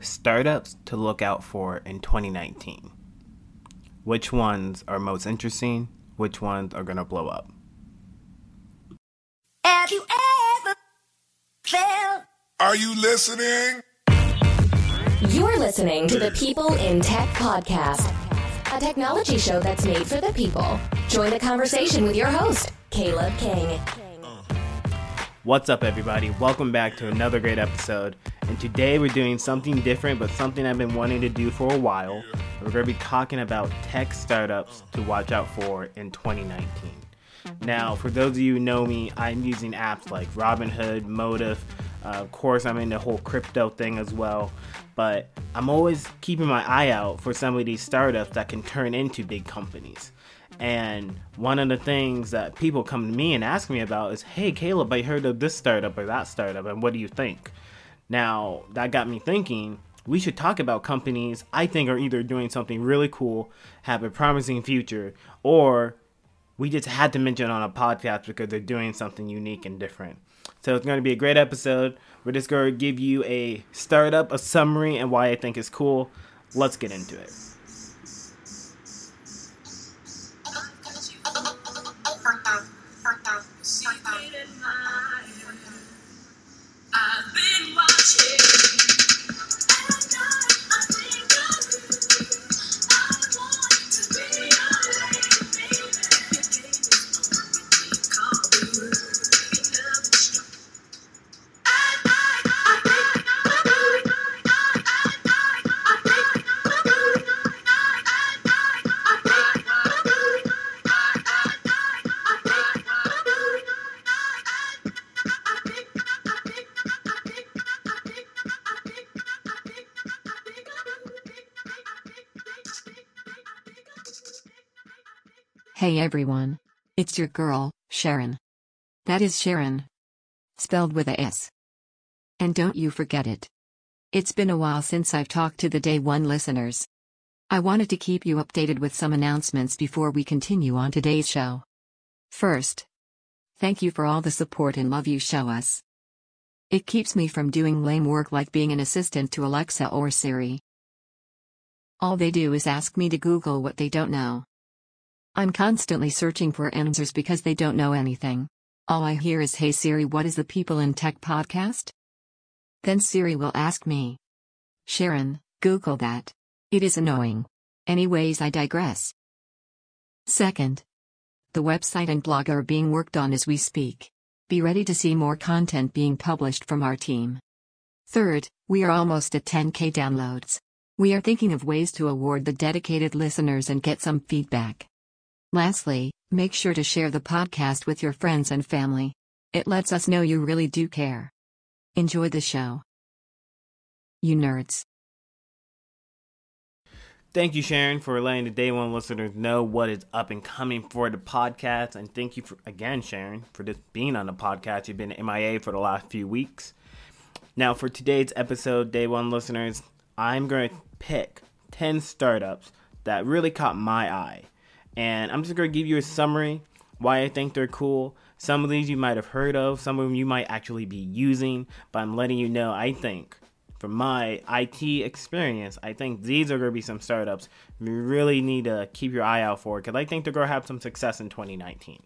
startups to look out for in 2019. Which ones are most interesting? Which ones are going to blow up? Have you ever felt? Are you listening? You're listening to the People in Tech Podcast, a technology show that's made for the people. Join the conversation with your host, Caleb King. What's up, everybody? Welcome back to another great episode. And today we're doing something different, but something I've been wanting to do for a while. We're going to be talking about tech startups to watch out for in 2019. Now, for those of you who know me, I'm using apps like Robinhood, Motive. Uh, of course, I'm in the whole crypto thing as well. But I'm always keeping my eye out for some of these startups that can turn into big companies. And one of the things that people come to me and ask me about is, hey, Caleb, I heard of this startup or that startup, and what do you think? Now, that got me thinking we should talk about companies I think are either doing something really cool, have a promising future, or we just had to mention on a podcast because they're doing something unique and different. So it's going to be a great episode. We're just going to give you a startup, a summary, and why I think it's cool. Let's get into it. Hey everyone. It's your girl, Sharon. That is Sharon. Spelled with a S. And don't you forget it. It's been a while since I've talked to the day one listeners. I wanted to keep you updated with some announcements before we continue on today's show. First, thank you for all the support and love you show us. It keeps me from doing lame work like being an assistant to Alexa or Siri. All they do is ask me to Google what they don't know. I'm constantly searching for answers because they don't know anything. All I hear is, Hey Siri, what is the People in Tech podcast? Then Siri will ask me, Sharon, Google that. It is annoying. Anyways, I digress. Second, the website and blog are being worked on as we speak. Be ready to see more content being published from our team. Third, we are almost at 10k downloads. We are thinking of ways to award the dedicated listeners and get some feedback. Lastly, make sure to share the podcast with your friends and family. It lets us know you really do care. Enjoy the show. You nerds. Thank you, Sharon, for letting the day one listeners know what is up and coming for the podcast. And thank you for, again, Sharon, for just being on the podcast. You've been MIA for the last few weeks. Now, for today's episode, day one listeners, I'm going to pick 10 startups that really caught my eye. And I'm just going to give you a summary why I think they're cool. Some of these you might have heard of, some of them you might actually be using, but I'm letting you know I think from my IT experience, I think these are going to be some startups you really need to keep your eye out for because I think they're going to have some success in 2019.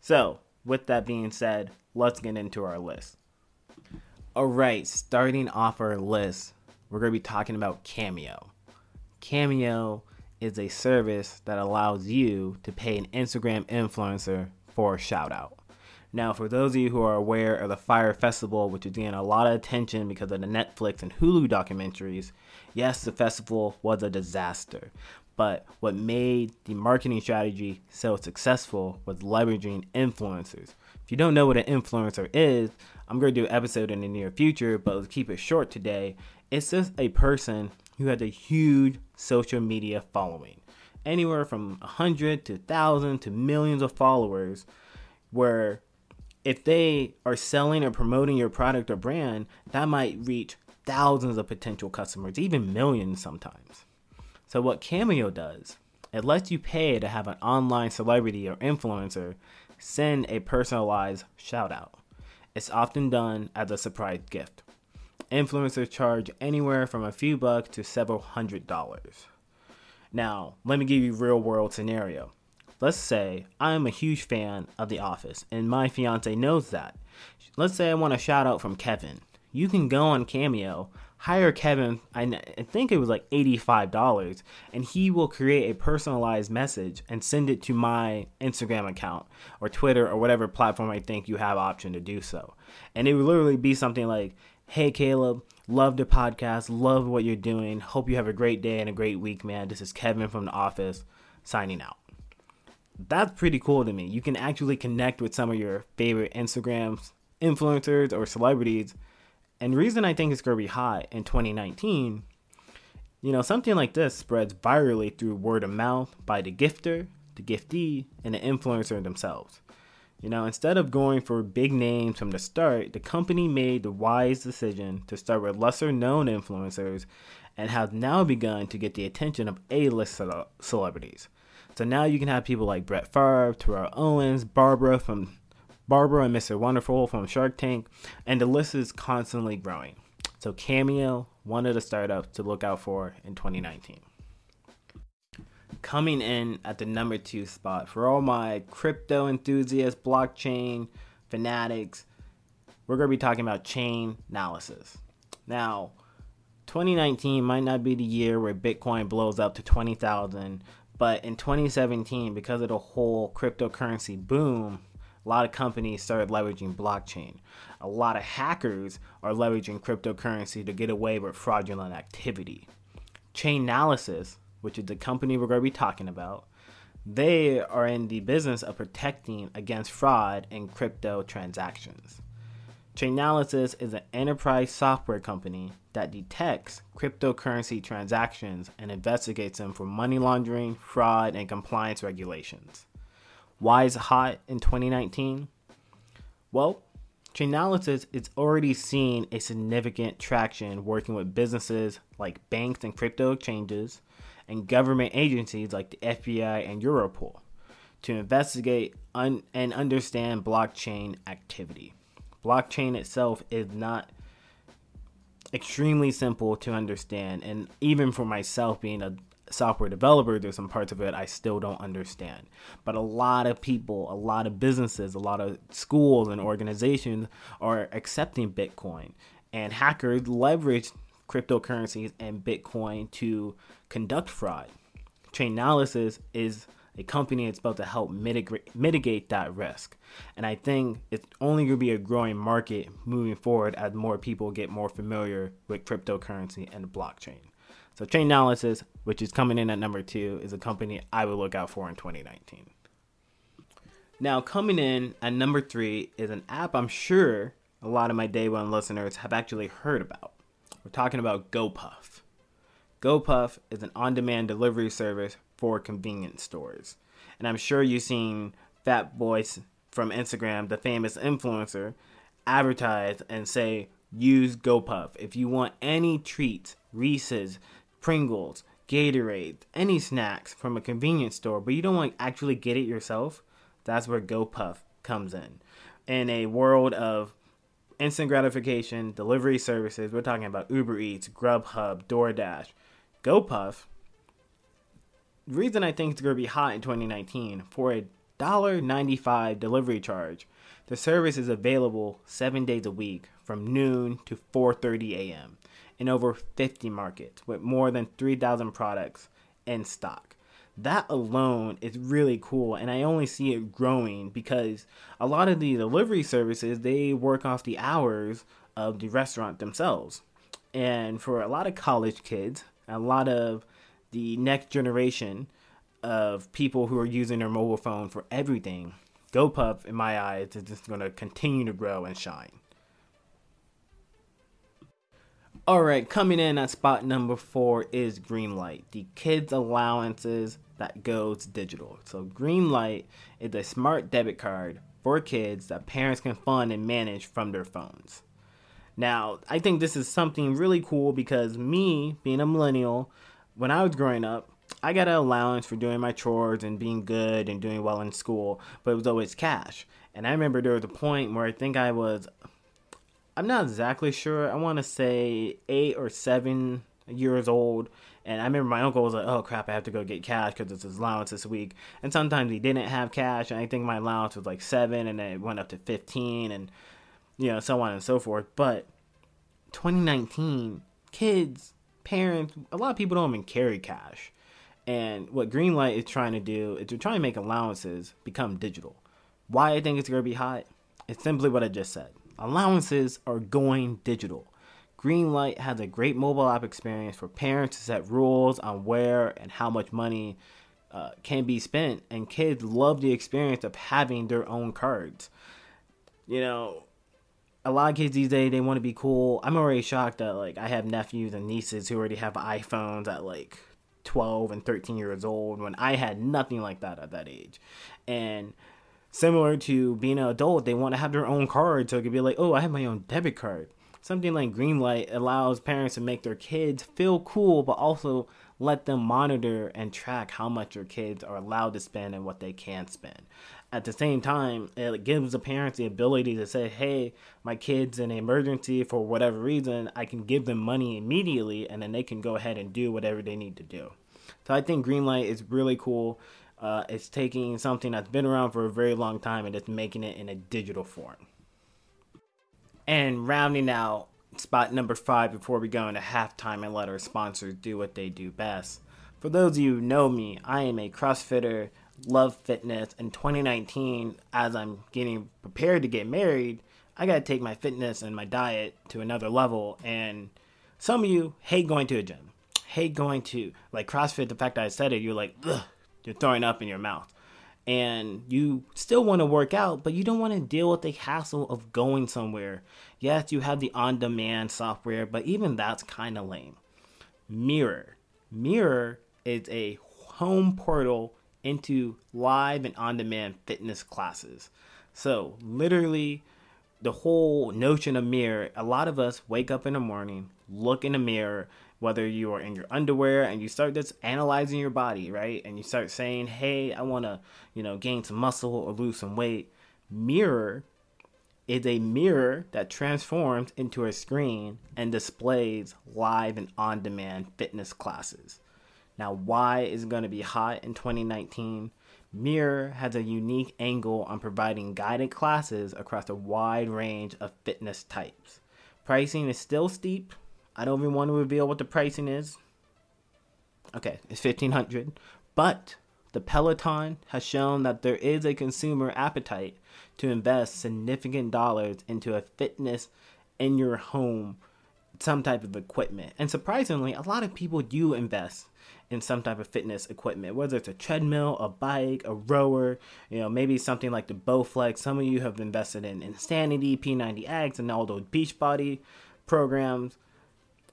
So, with that being said, let's get into our list. All right, starting off our list, we're going to be talking about Cameo. Cameo is a service that allows you to pay an Instagram influencer for a shout out. Now, for those of you who are aware of the Fyre Festival, which is getting a lot of attention because of the Netflix and Hulu documentaries, yes, the festival was a disaster. But what made the marketing strategy so successful was leveraging influencers. If you don't know what an influencer is, I'm going to do an episode in the near future, but let's keep it short today. It's just a person who has a huge social media following, anywhere from 100 to 1,000 to millions of followers, where if they are selling or promoting your product or brand, that might reach thousands of potential customers, even millions sometimes. So, what Cameo does, it lets you pay to have an online celebrity or influencer send a personalized shout out. It's often done as a surprise gift. Influencers charge anywhere from a few bucks to several hundred dollars. Now, let me give you a real world scenario. Let's say I am a huge fan of The Office and my fiance knows that. Let's say I want a shout out from Kevin. You can go on Cameo, hire Kevin, I think it was like $85, and he will create a personalized message and send it to my Instagram account or Twitter or whatever platform I think you have option to do so. And it would literally be something like, Hey Caleb, love the podcast, love what you're doing. Hope you have a great day and a great week, man. This is Kevin from the office signing out. That's pretty cool to me. You can actually connect with some of your favorite Instagrams, influencers, or celebrities. And reason I think it's going to be hot in 2019, you know, something like this spreads virally through word of mouth by the gifter, the giftee, and the influencer themselves. You know, instead of going for big names from the start, the company made the wise decision to start with lesser known influencers and has now begun to get the attention of A list celebrities. So now you can have people like Brett Favre, Terrell Owens, Barbara from Barbara and Mr. Wonderful from Shark Tank, and the list is constantly growing. So Cameo, one of the startups to look out for in 2019. Coming in at the number two spot for all my crypto enthusiasts, blockchain fanatics, we're going to be talking about chain analysis. Now, 2019 might not be the year where Bitcoin blows up to 20,000, but in 2017, because of the whole cryptocurrency boom, a lot of companies started leveraging blockchain. A lot of hackers are leveraging cryptocurrency to get away with fraudulent activity. Chainalysis, which is the company we're going to be talking about, they are in the business of protecting against fraud in crypto transactions. Chainalysis is an enterprise software company that detects cryptocurrency transactions and investigates them for money laundering, fraud, and compliance regulations. Why is it hot in 2019? Well, Chainalysis is already seeing a significant traction working with businesses like banks and crypto exchanges and government agencies like the FBI and Europol to investigate un- and understand blockchain activity. Blockchain itself is not extremely simple to understand, and even for myself being a software developer, there's some parts of it I still don't understand. But a lot of people, a lot of businesses, a lot of schools and organizations are accepting Bitcoin. And hackers leverage cryptocurrencies and Bitcoin to conduct fraud. Chainalysis is a company that's about to help mitigate mitigate that risk. And I think it's only going to be a growing market moving forward as more people get more familiar with cryptocurrency and blockchain. So Chainalysis, which is coming in at number two, is a company I would look out for in 2019. Now, coming in at number three is an app I'm sure a lot of my day one listeners have actually heard about. We're talking about GoPuff. GoPuff is an on demand delivery service for convenience stores. And I'm sure you've seen Fat Boys from Instagram, the famous influencer, advertise and say, use GoPuff. If you want any treats, Reese's, Pringles, Gatorade, any snacks from a convenience store, but you don't want to actually get it yourself, that's where GoPuff comes in. In a world of instant gratification, delivery services, we're talking about Uber Eats, Grubhub, DoorDash. GoPuff, the reason I think it's going to be hot in 2019, for a $1.95 delivery charge, the service is available seven days a week from noon to 4.30 a.m in over 50 markets with more than 3,000 products in stock. That alone is really cool, and I only see it growing because a lot of the delivery services they work off the hours of the restaurant themselves. And for a lot of college kids, a lot of the next generation of people who are using their mobile phone for everything, GoPuff, in my eyes, is just going to continue to grow and shine. All right, coming in at spot number four is Greenlight, the kids' allowances that goes digital. So, Greenlight is a smart debit card for kids that parents can fund and manage from their phones. Now, I think this is something really cool because me, being a millennial, when I was growing up, I got an allowance for doing my chores and being good and doing well in school, but it was always cash. And I remember there was a point where I think I was I'm not exactly sure. I want to say eight or seven years old. And I remember my uncle was like, "Oh crap, I have to go get cash because it's his allowance this week." And sometimes he didn't have cash, and I think my allowance was like seven, and then it went up to fifteen, and you know, so on and so forth. But 2019, kids, parents, a lot of people don't even carry cash. And what Greenlight is trying to do is to try and make allowances become digital. Why I think it's going to be hot? It's simply what I just said. Allowances are going digital. Greenlight has a great mobile app experience for parents to set rules on where and how much money uh, can be spent, and kids love the experience of having their own cards. You know, a lot of kids these days they want to be cool. I'm already shocked that like I have nephews and nieces who already have iPhones at like 12 and 13 years old when I had nothing like that at that age. And similar to being an adult, they want to have their own card so it could be like, oh, I have my own debit card. Something like Greenlight allows parents to make their kids feel cool, but also let them monitor and track how much your kids are allowed to spend and what they can spend. At the same time, it gives the parents the ability to say, hey, my kid's in an emergency for whatever reason, I can give them money immediately and then they can go ahead and do whatever they need to do. So I think Greenlight is really cool. Uh, it's taking something that's been around for a very long time and it's making it in a digital form. And rounding out spot number five before we go into halftime and let our sponsors do what they do best. For those of you who know me, I am a CrossFitter, love fitness. In 2019, as I'm getting prepared to get married, I got to take my fitness and my diet to another level. And some of you hate going to a gym, hate going to like CrossFit. The fact that I said it, you're like, Ugh, you're throwing up in your mouth and you still want to work out, but you don't want to deal with the hassle of going somewhere. Yes, you have the on demand software, but even that's kind of lame. Mirror. Mirror is a home portal into live and on demand fitness classes. So, literally, the whole notion of mirror, a lot of us wake up in the morning, look in the mirror, whether you are in your underwear and you start just analyzing your body, right? And you start saying, "Hey, I want to, you know, gain some muscle or lose some weight." Mirror is a mirror that transforms into a screen and displays live and on-demand fitness classes. Now, why is going to be hot in 2019? Mirror has a unique angle on providing guided classes across a wide range of fitness types. Pricing is still steep, I don't even want to reveal what the pricing is. Okay, it's fifteen hundred, but the Peloton has shown that there is a consumer appetite to invest significant dollars into a fitness in your home, some type of equipment. And surprisingly, a lot of people do invest in some type of fitness equipment, whether it's a treadmill, a bike, a rower, you know, maybe something like the Bowflex. Some of you have invested in Insanity, P90X, and all those Beachbody programs.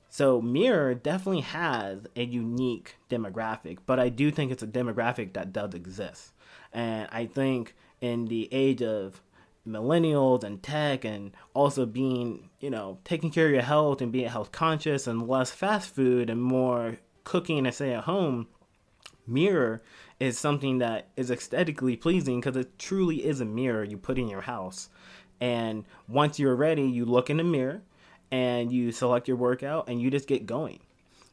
So Mirror definitely has a unique demographic, but I do think it's a demographic that does exist. And I think in the age of millennials and tech and also being, you know, taking care of your health and being health conscious and less fast food and more cooking and stay at home, mirror is something that is aesthetically pleasing because it truly is a mirror you put in your house. And once you're ready, you look in the mirror and you select your workout and you just get going.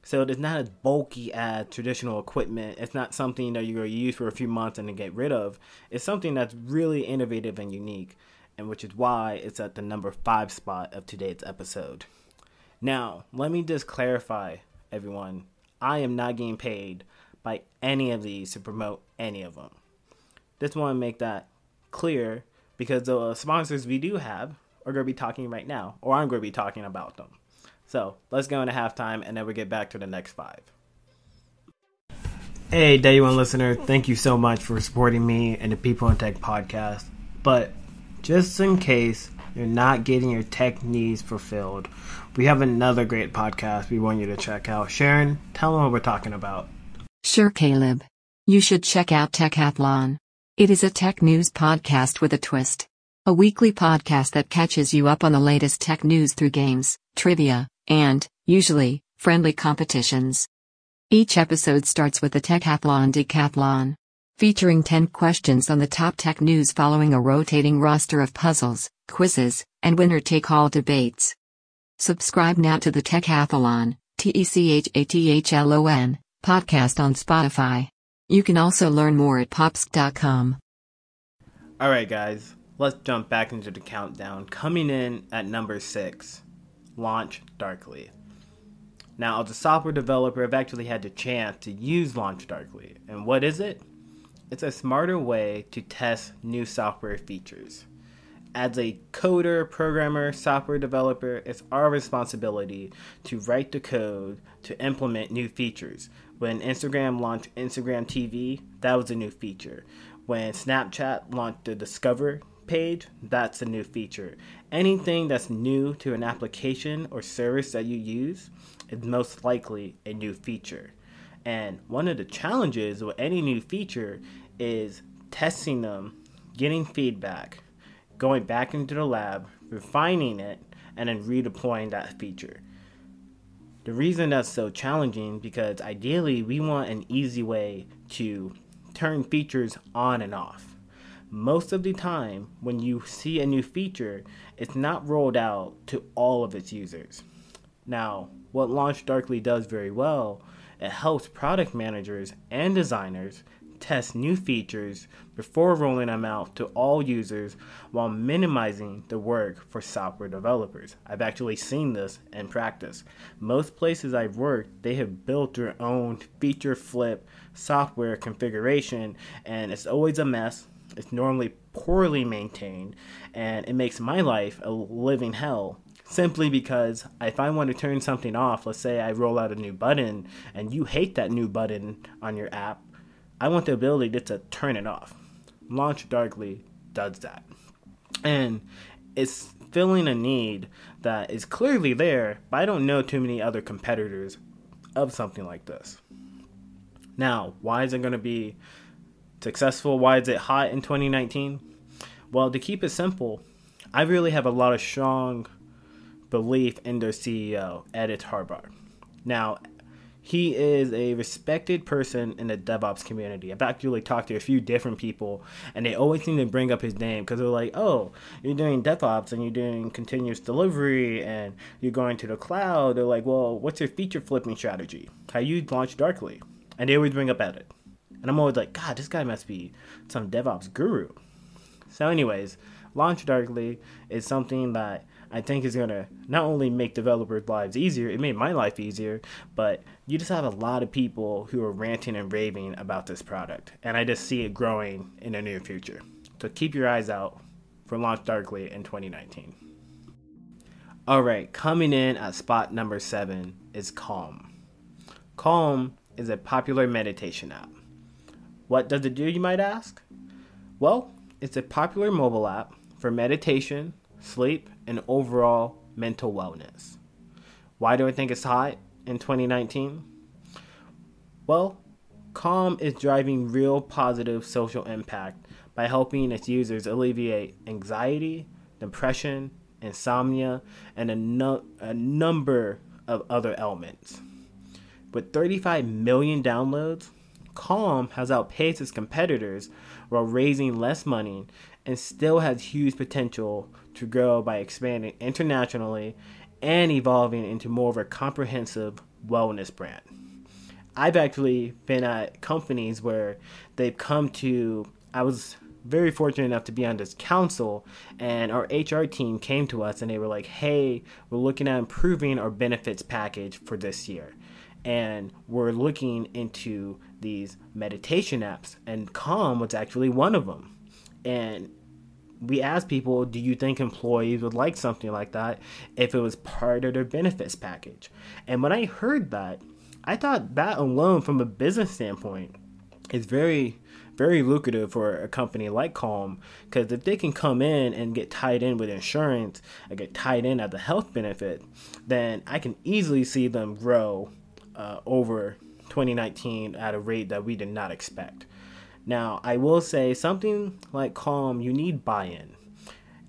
So it's not as bulky as traditional equipment. It's not something that you're use for a few months and then get rid of. It's something that's really innovative and unique, and which is why it's at the number five spot of today's episode. Now, let me just clarify, everyone. I am not getting paid by any of these to promote any of them. Just want to make that clear because the sponsors we do have are going to be talking right now, or I'm going to be talking about them. So let's go into halftime, and then we get back to the next five. Hey, Day One listener, thank you so much for supporting me and the People in Tech podcast. But just in case you're not getting your tech needs fulfilled, we have another great podcast we want you to check out. Sharon, tell them what we're talking about. Sure, Caleb. You should check out Techathlon. It is a tech news podcast with a twist. A weekly podcast that catches you up on the latest tech news through games, trivia, and, usually, friendly competitions. Each episode starts with the Techathlon Decathlon, featuring 10 questions on the top tech news following a rotating roster of puzzles, quizzes, and winner take all debates. Subscribe now to the Techathlon, T E C H A T H L O N, podcast on Spotify. You can also learn more at pops.com. All right, guys, let's jump back into the countdown. Coming in at number six, Launch Darkly. Now, as a software developer, I've actually had the chance to use Launch Darkly. And what is it? It's a smarter way to test new software features. As a coder, programmer, software developer, it's our responsibility to write the code to implement new features. When Instagram launched Instagram TV, that was a new feature. When Snapchat launched the Discover page, that's a new feature. Anything that's new to an application or service that you use is most likely a new feature. And one of the challenges with any new feature is testing them, getting feedback, going back into the lab, refining it, and then redeploying that feature. The reason that's so challenging because ideally we want an easy way to turn features on and off. Most of the time, when you see a new feature, it's not rolled out to all of its users. Now, what Launch Darkly does very well, it helps product managers and designers test new features before rolling them out to all users while minimizing the work for software developers. I've actually seen this in practice. Most places I've worked, they have built their own feature flip software configuration, and it's always a mess. It's normally poorly maintained, and it makes my life a living hell simply because if I want to turn something off, let's say I roll out a new button and you hate that new button on your app, I want the ability just to turn it off. Launch Darkly does that. And it's filling a need that is clearly there, but I don't know too many other competitors of something like this. Now, why is it going to be successful? Why is it hot in 2019? Well, to keep it simple, I really have a lot of strong belief in their CEO, Edith Harbaugh. Now, he is a respected person in the DevOps community. I've actually talked to a few different people, and they always seem to bring up his name because they're like, "Oh, you're doing DevOps and you're doing continuous delivery and you're going to the cloud." They're like, "Well, what's your feature flipping strategy? How you launch Darkly?" And they always bring up Edith, and I'm always like, "God, this guy must be some DevOps guru." So, anyways, launch Darkly is something that I think is going to not only make developers' lives easier, it made my life easier, but you just have a lot of people who are ranting and raving about this product. And I just see it growing in the near future. So keep your eyes out for Launch Darkly in 2019. All right, coming in at spot number seven is Calm. Calm is a popular meditation app. What does it do, you might ask? Well, it's a popular mobile app for meditation, sleep, and overall mental wellness. Why do I think it's hot in 2019? Well, Calm is driving real positive social impact by helping its users alleviate anxiety, depression, insomnia, and a, no- a number of other ailments. With 35 million downloads, Calm has outpaced its competitors while raising less money and still has huge potential to grow by expanding internationally and evolving into more of a comprehensive wellness brand. I've actually been at companies where they've come to, I was very fortunate enough to be on this council, and our HR team came to us and they were like, hey, we're looking at improving our benefits package for this year. And we're looking into these meditation apps, and Calm was actually one of them. And we asked people, do you think employees would like something like that if it was part of their benefits package? And when I heard that, I thought that alone, from a business standpoint, is very, very lucrative for a company like Calm because if they can come in and get tied in with insurance and get tied in at the health benefit, then I can easily see them grow uh, over 2019 at a rate that we did not expect. Now, I will say something like Calm, you need buy in.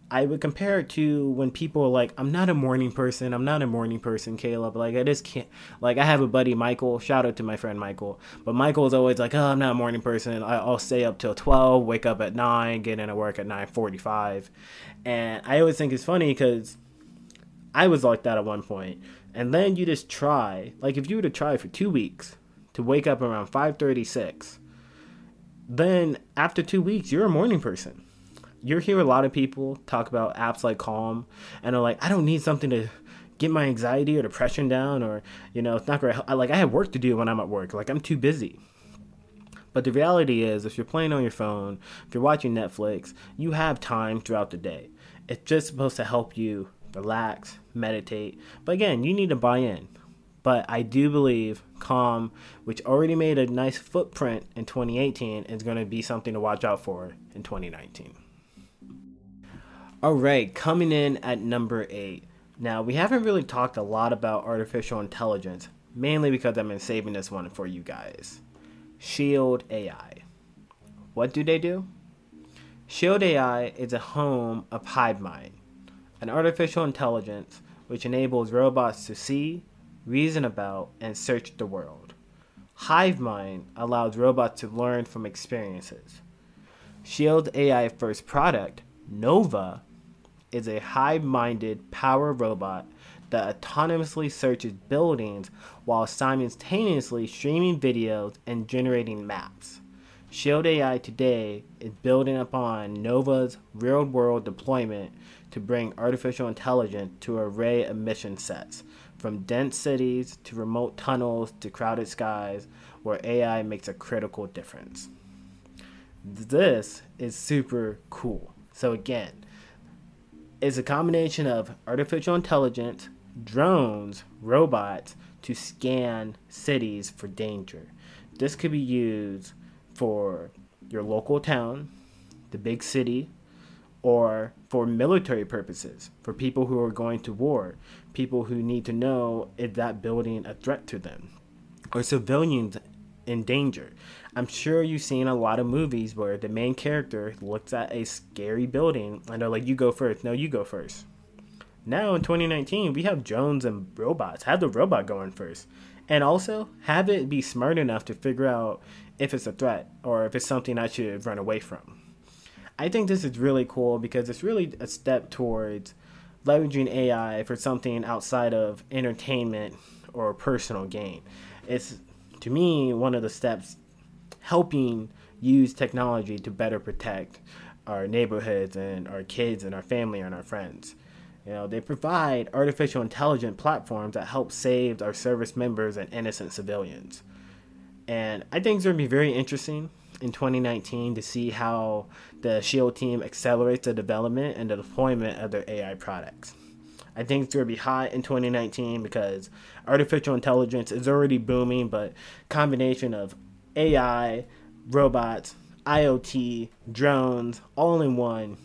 I would compare it to when people are like, I'm not a morning person. I'm not a morning person, Caleb. Like, I just can't. Like, I have a buddy, Michael. Shout out to my friend Michael. But Michael's always like, oh, I'm not a morning person. I'll stay up till 12, wake up at 9, get into work at 9.45. And I always think it's funny because I was like that at one point. And then you just try. Like, if you were to try for two weeks to wake up around 5.36, then after two weeks, you're a morning person you hear a lot of people talk about apps like Calm, and are like, I don't need something to get my anxiety or depression down, or you know, it's not great. I, like I have work to do when I'm at work. Like I'm too busy. But the reality is, if you're playing on your phone, if you're watching Netflix, you have time throughout the day. It's just supposed to help you relax, meditate. But again, you need to buy in. But I do believe Calm, which already made a nice footprint in 2018, is going to be something to watch out for in 2019. All right, coming in at number eight. Now, we haven't really talked a lot about artificial intelligence, mainly because I've been saving this one for you guys. Shield AI. What do they do? Shield AI is a home of HiveMind, an artificial intelligence which enables robots to see, reason about, and search the world. HiveMind allows robots to learn from experiences. Shield AI first product, Nova, is a hive minded power robot that autonomously searches buildings while simultaneously streaming videos and generating maps. Shield AI today is building upon Nova's real world deployment to bring artificial intelligence to an array of mission sets, from dense cities to remote tunnels to crowded skies, where AI makes a critical difference. This is super cool. So, again, it's a combination of artificial intelligence, drones, robots to scan cities for danger. This could be used for your local town, the big city, or for military purposes, for people who are going to war, people who need to know is that building a threat to them, or civilians in danger. I'm sure you've seen a lot of movies where the main character looks at a scary building and they're like, "You go first. No, you go first. Now in 2019, we have drones and robots. Have the robot going first, and also have it be smart enough to figure out if it's a threat or if it's something I should run away from. I think this is really cool because it's really a step towards leveraging AI for something outside of entertainment or personal gain. It's to me one of the steps helping use technology to better protect our neighborhoods and our kids and our family and our friends. You know, they provide artificial intelligent platforms that help save our service members and innocent civilians. And I think it's going to be very interesting in 2019 to see how the Shield team accelerates the development and the deployment of their AI products. I think it's going to be hot in 2019 because artificial intelligence is already booming, but combination of AI, robots, IoT, drones, all in one,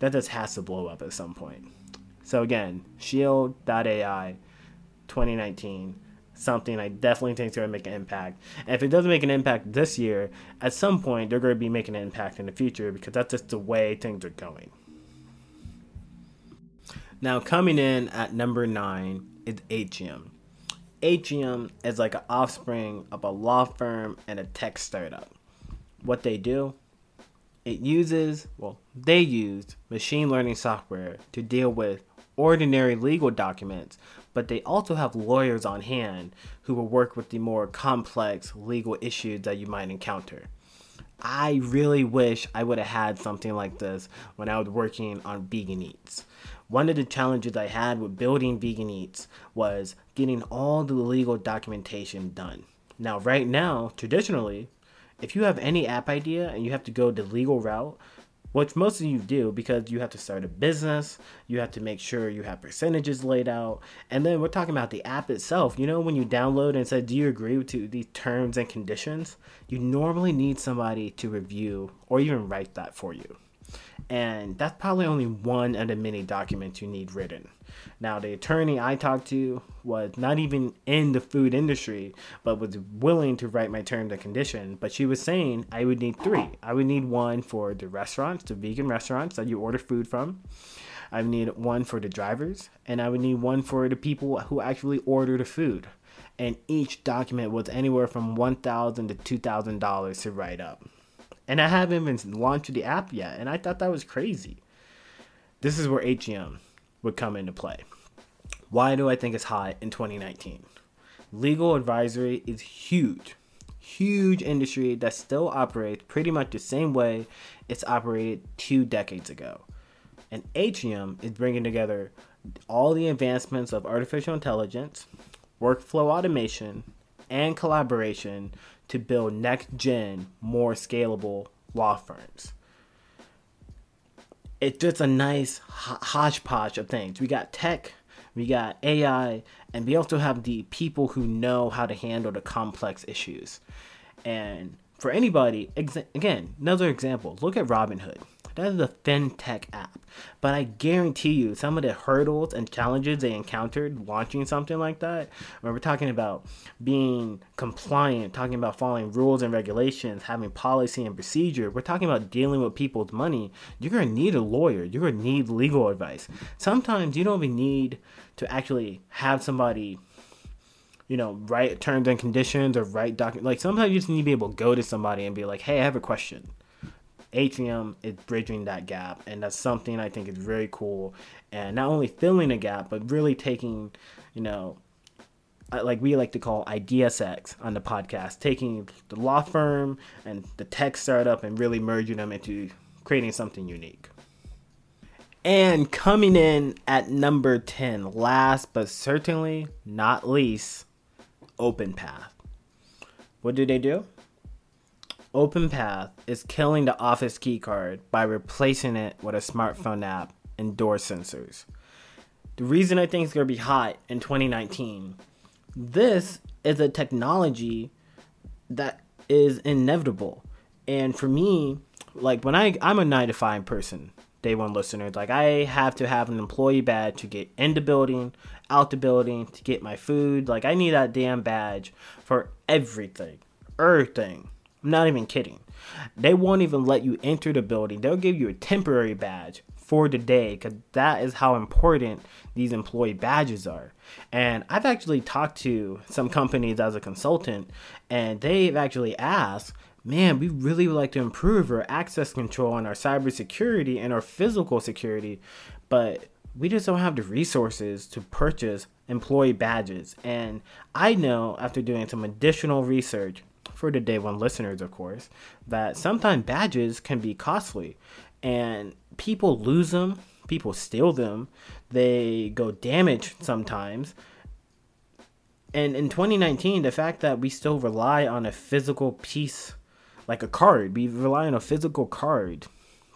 that just has to blow up at some point. So again, Shield.ai 2019, something I definitely think is going to make an impact. And if it doesn't make an impact this year, at some point they're going to be making an impact in the future because that's just the way things are going. Now, coming in at number nine is Atrium. Atrium is like an offspring of a law firm and a tech startup. What they do, it uses, well, they used machine learning software to deal with ordinary legal documents, but they also have lawyers on hand who will work with the more complex legal issues that you might encounter. I really wish I would have had something like this when I was working on Vegan Eats one of the challenges I had with building Vegan Eats was getting all the legal documentation done. Now, right now, traditionally, if you have any app idea and you have to go the legal route, which most of you do because you have to start a business, you have to make sure you have percentages laid out, and then we're talking about the app itself. You know, when you download and say, "Do you agree to these terms and conditions?" You normally need somebody to review or even write that for you. And that's probably only one of the many documents you need written. Now, the attorney I talked to was not even in the food industry, but was willing to write my terms and conditions. But she was saying I would need three. I would need one for the restaurants, the vegan restaurants that you order food from. I would need one for the drivers, and I would need one for the people who actually order the food. And each document was anywhere from one thousand to two thousand dollars to write up. And I haven't even launched the app yet, and I thought that was crazy. This is where HEM would come into play. Why do I think it's hot in 2019? Legal advisory is huge, huge industry that still operates pretty much the same way it's operated two decades ago. And HEM is bringing together all the advancements of artificial intelligence, workflow automation, and collaboration to build next gen, more scalable law firms. It's just a nice hodgepodge of things. We got tech, we got AI, and we also have the people who know how to handle the complex issues. And for anybody, again, another example look at Robinhood. That is a fintech app. But I guarantee you, some of the hurdles and challenges they encountered launching something like that, we're talking about being compliant, talking about following rules and regulations, having policy and procedure, we're talking about dealing with people's money, you're to need a lawyer. You're to need legal advice. Sometimes you don't even need to actually have somebody you know, write terms and conditions or write document. Like sometimes you just need to be able to go to somebody and be like, "Hey, I have a question." Atrium is bridging that gap, and that's something I think is very cool. And not only filling a gap, but really taking, you know, like we like to call IdeaSex on the podcast, taking the law firm and the tech startup and really merging them into creating something unique. And coming in at number 10, last but certainly not least, OpenPath. What do they do? OpenPath is killing the office keycard by replacing it with a smartphone app and door sensors. The reason I think it's going to be hot in 2019, this is a technology that is inevitable. And for me, like when I I'm a 9 to 5 person, day one listeners, like I have to have an employee badge to get in the building, out the building, to get my food. Like I need that damn badge for everything. Everything. I'm not even kidding. They won't even let you enter the building. They'll give you a temporary badge for the day because that is how important these employee badges are. And I've actually talked to some companies as a consultant, and they've actually asked, man, we really would like to improve our access control and our cybersecurity and our physical security, but we just don't have the resources to purchase employee badges. And I know after doing some additional research for the day one listeners, of course, that sometimes badges can be costly and people lose them, people steal them, they go damaged sometimes. And in 2019, the fact that we still rely on a physical piece, like a card, we rely on a physical card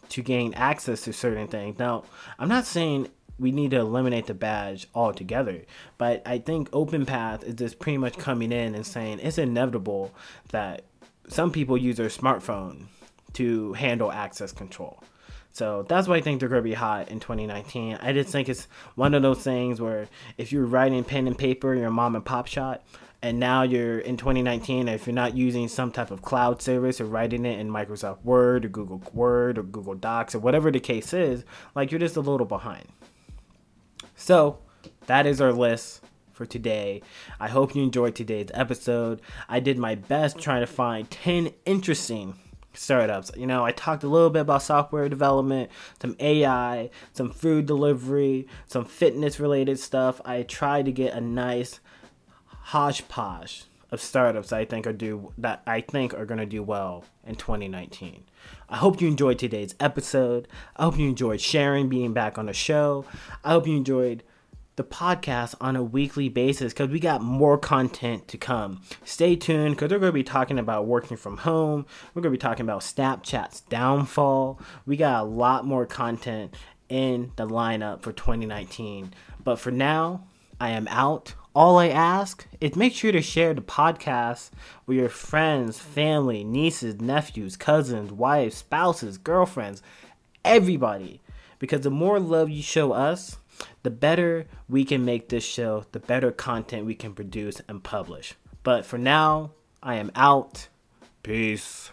to gain access to certain things. Now, I'm not saying we need to eliminate the badge altogether. But I think OpenPath is just pretty much coming in and saying it's inevitable that some people use their smartphone to handle access control. So that's why I think they're going to be hot in 2019. I just think it's one of those things where if you're writing pen and paper your mom and pop shop, and now you're in 2019, if you're not using some type of cloud service or writing it in Microsoft Word or Google Word or Google Docs or whatever the case is, like you're just a little behind. So, that is our list for today. I hope you enjoyed today's episode. I did my best trying to find 10 interesting startups. You know, I talked a little bit about software development, some AI, some food delivery, some fitness related stuff. I tried to get a nice hodgepodge of startups I think are do that I think are going to do well in 2019. I hope you enjoyed today's episode. I hope you enjoyed Sharon being back on the show. I hope you enjoyed the podcast on a weekly basis because we got more content to come. Stay tuned because we're going to be talking about working from home. We're going to be talking about Snapchat's downfall. We got a lot more content in the lineup for 2019. But for now, I am out. All I ask is make sure to share the podcast with your friends, family, nieces, nephews, cousins, wives, spouses, girlfriends, everybody. Because the more love you show us, the better we can make this show, the better content we can produce and publish. But for now, I am out. Peace.